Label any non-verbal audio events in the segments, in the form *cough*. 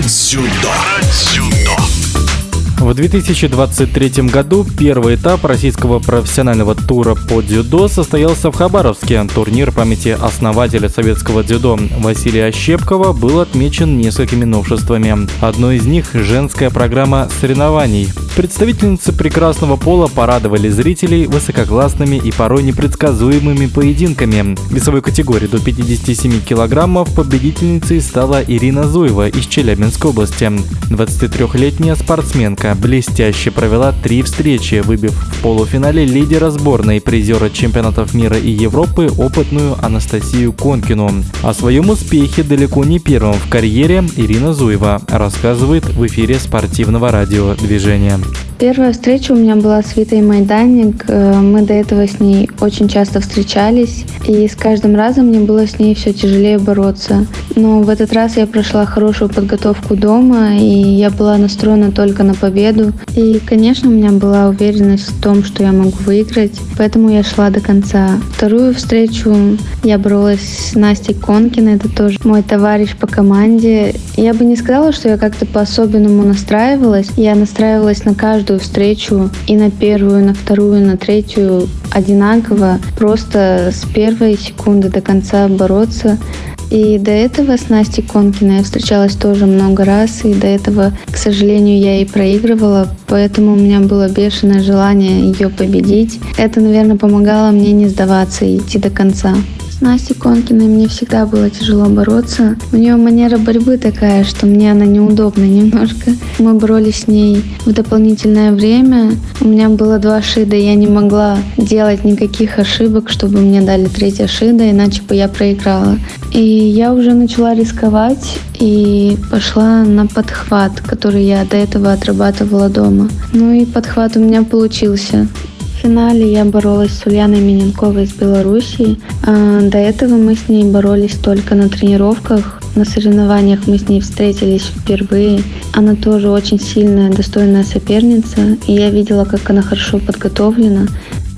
Про дзюдо. В 2023 году первый этап российского профессионального тура по дзюдо состоялся в Хабаровске. Турнир памяти основателя советского дзюдо Василия Ощепкова был отмечен несколькими новшествами. Одно из них – женская программа соревнований. Представительницы прекрасного пола порадовали зрителей высококлассными и порой непредсказуемыми поединками. В весовой категории до 57 килограммов победительницей стала Ирина Зуева из Челябинской области. 23-летняя спортсменка блестяще провела три встречи, выбив в полуфинале лидера сборной призера чемпионатов мира и Европы опытную Анастасию Конкину. О своем успехе далеко не первым в карьере Ирина Зуева рассказывает в эфире спортивного радиодвижения. Первая встреча у меня была с Витой Майданик. Э, мы до этого с ней очень часто встречались, и с каждым разом мне было с ней все тяжелее бороться. Но в этот раз я прошла хорошую подготовку дома, и я была настроена только на победу. И, конечно, у меня была уверенность в том, что я могу выиграть, поэтому я шла до конца. Вторую встречу я боролась с Настей Конкиной, это тоже мой товарищ по команде. Я бы не сказала, что я как-то по-особенному настраивалась. Я настраивалась на каждую встречу и на первую, на вторую, на третью одинаково, просто с первой секунды до конца бороться. И до этого с Настей Конкиной я встречалась тоже много раз, и до этого, к сожалению, я и проигрывала, поэтому у меня было бешеное желание ее победить. Это, наверное, помогало мне не сдаваться и идти до конца. Настей Конкиной мне всегда было тяжело бороться. У нее манера борьбы такая, что мне она неудобна немножко. Мы боролись с ней в дополнительное время. У меня было два шида, я не могла делать никаких ошибок, чтобы мне дали третье шида, иначе бы я проиграла. И я уже начала рисковать и пошла на подхват, который я до этого отрабатывала дома. Ну и подхват у меня получился. Финале я боролась с Ульяной Миненковой из Белоруссии. А, до этого мы с ней боролись только на тренировках. На соревнованиях мы с ней встретились впервые. Она тоже очень сильная, достойная соперница. И я видела, как она хорошо подготовлена.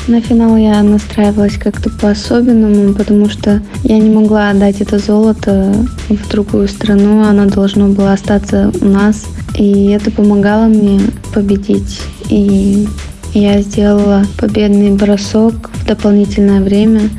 На финал я настраивалась как-то по-особенному, потому что я не могла отдать это золото в другую страну, оно должно было остаться у нас. И это помогало мне победить. И я сделала победный бросок в дополнительное время.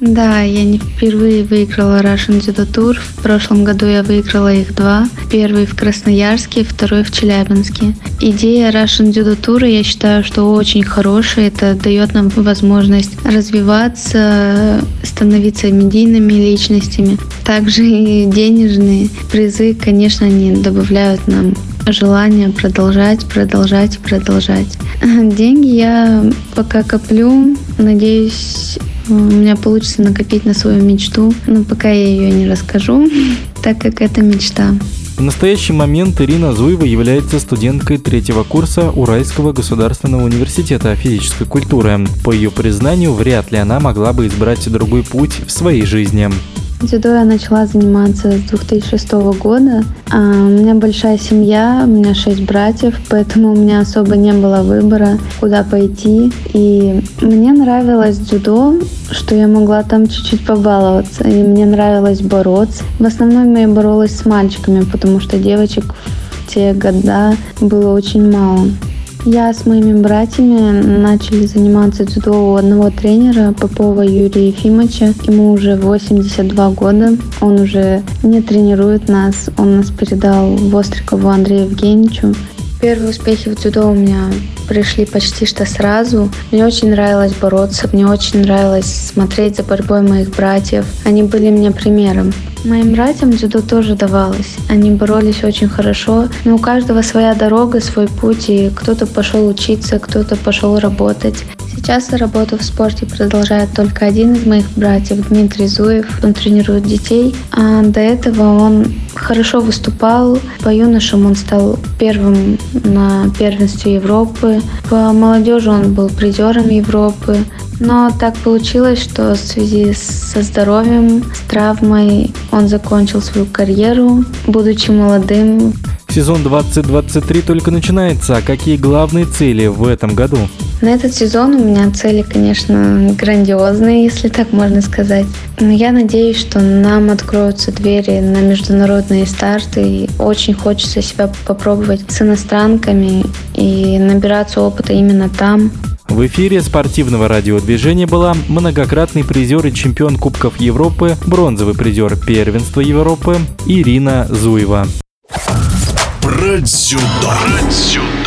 Да, я не впервые выиграла Russian Judo Tour. В прошлом году я выиграла их два. Первый в Красноярске, второй в Челябинске. Идея Russian Judo Tour, я считаю, что очень хорошая. Это дает нам возможность развиваться, становиться медийными личностями. Также и денежные призы, конечно, они добавляют нам желание продолжать, продолжать, продолжать. Деньги я пока коплю. Надеюсь, у меня получится накопить на свою мечту. Но пока я ее не расскажу, *laughs* так как это мечта. В настоящий момент Ирина Зуева является студенткой третьего курса Уральского государственного университета физической культуры. По ее признанию, вряд ли она могла бы избрать другой путь в своей жизни. Дзюдо я начала заниматься с 2006 года. А, у меня большая семья, у меня шесть братьев, поэтому у меня особо не было выбора, куда пойти. И мне нравилось дзюдо, что я могла там чуть-чуть побаловаться. И мне нравилось бороться. В основном я боролась с мальчиками, потому что девочек в те года было очень мало. Я с моими братьями начали заниматься дзюдо у одного тренера Попова Юрия Ефимовича. Ему уже 82 года. Он уже не тренирует нас. Он нас передал Вострикову Андрею Евгеньевичу. Первые успехи в дзюдо у меня пришли почти что сразу. Мне очень нравилось бороться, мне очень нравилось смотреть за борьбой моих братьев. Они были мне примером. Моим братьям дзюдо тоже давалось. Они боролись очень хорошо, но у каждого своя дорога, свой путь, и кто-то пошел учиться, кто-то пошел работать. Сейчас работу в спорте продолжает только один из моих братьев, Дмитрий Зуев. Он тренирует детей, а до этого он хорошо выступал. По юношам он стал первым на первенстве Европы. По молодежи он был призером Европы. Но так получилось, что в связи со здоровьем, с травмой он закончил свою карьеру, будучи молодым. Сезон 2023 только начинается. А какие главные цели в этом году? На этот сезон у меня цели, конечно, грандиозные, если так можно сказать. Но я надеюсь, что нам откроются двери на международные старты. И очень хочется себя попробовать с иностранками и набираться опыта именно там. В эфире спортивного радиодвижения была многократный призер и чемпион Кубков Европы, бронзовый призер первенства Европы Ирина Зуева. Про дзюдо. Про дзюдо.